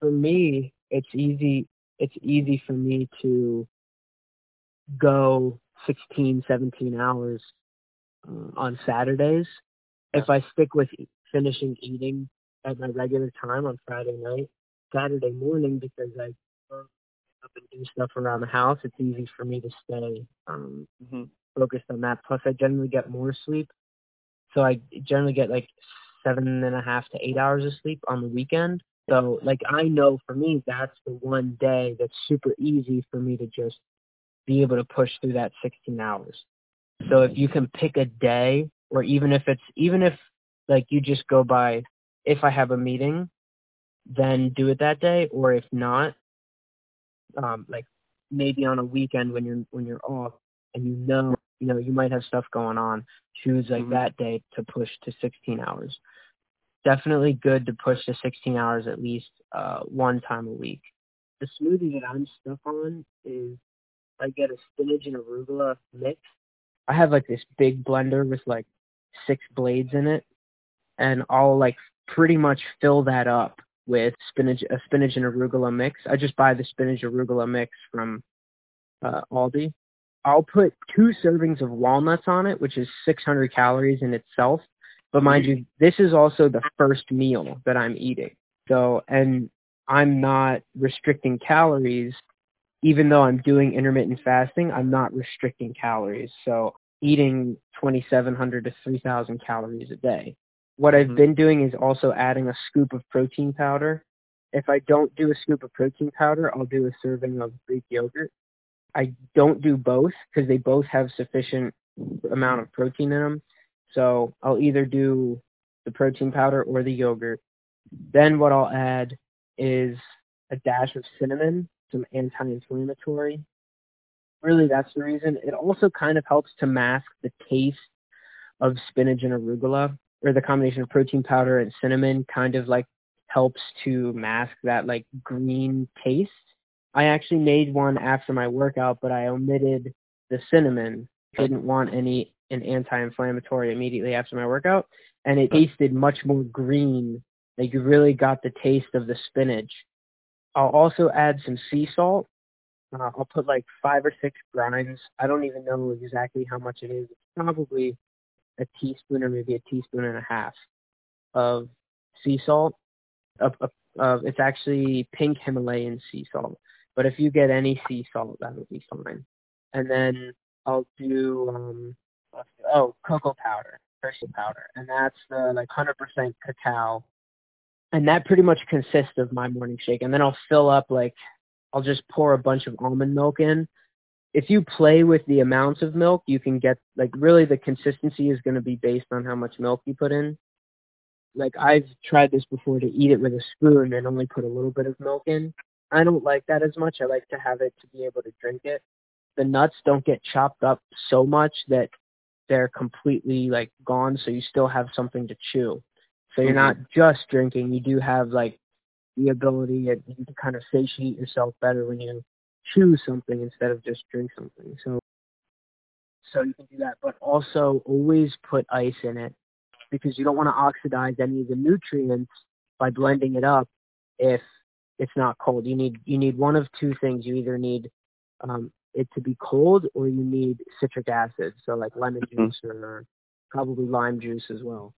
for me, it's easy. It's easy for me to go 16, 17 hours uh, on Saturdays. If I stick with finishing eating at my regular time on Friday night, Saturday morning, because I up and do stuff around the house, it's easy for me to stay um, mm-hmm. focused on that. Plus, I generally get more sleep, so I generally get like seven and a half to eight hours of sleep on the weekend. So, like, I know for me, that's the one day that's super easy for me to just be able to push through that 16 hours. So if you can pick a day, or even if it's, even if like you just go by, if I have a meeting, then do it that day, or if not, um, like maybe on a weekend when you're when you're off and you know you know you might have stuff going on, choose like mm-hmm. that day to push to 16 hours. Definitely good to push to 16 hours at least uh, one time a week. The smoothie that I'm stuck on is I get a spinach and arugula mix. I have like this big blender with like six blades in it, and I'll like pretty much fill that up with spinach, a spinach and arugula mix. I just buy the spinach arugula mix from uh, Aldi. I'll put two servings of walnuts on it, which is 600 calories in itself. But mind you, this is also the first meal that I'm eating. So, and I'm not restricting calories even though I'm doing intermittent fasting, I'm not restricting calories. So eating 2,700 to 3,000 calories a day. What I've mm-hmm. been doing is also adding a scoop of protein powder. If I don't do a scoop of protein powder, I'll do a serving of Greek yogurt. I don't do both because they both have sufficient amount of protein in them. So I'll either do the protein powder or the yogurt. Then what I'll add is a dash of cinnamon some anti-inflammatory. Really, that's the reason. It also kind of helps to mask the taste of spinach and arugula, or the combination of protein powder and cinnamon kind of like helps to mask that like green taste. I actually made one after my workout, but I omitted the cinnamon. Didn't want any an anti-inflammatory immediately after my workout, and it tasted much more green. Like you really got the taste of the spinach I'll also add some sea salt. Uh, I'll put like five or six grinds. I don't even know exactly how much it is. It's probably a teaspoon or maybe a teaspoon and a half of sea salt. Of, of, of it's actually pink Himalayan sea salt. But if you get any sea salt, that would be fine. And then I'll do um, oh cocoa powder, Hershey powder, and that's the like 100% cacao and that pretty much consists of my morning shake. And then I'll fill up like I'll just pour a bunch of almond milk in. If you play with the amounts of milk, you can get like really the consistency is going to be based on how much milk you put in. Like I've tried this before to eat it with a spoon and only put a little bit of milk in. I don't like that as much. I like to have it to be able to drink it. The nuts don't get chopped up so much that they're completely like gone so you still have something to chew. So you're not just drinking. You do have like the ability to kind of satiate yourself better when you choose something instead of just drink something. So so you can do that, but also always put ice in it because you don't want to oxidize any of the nutrients by blending it up if it's not cold. You need you need one of two things. You either need um, it to be cold or you need citric acid, so like lemon mm-hmm. juice or probably lime juice as well.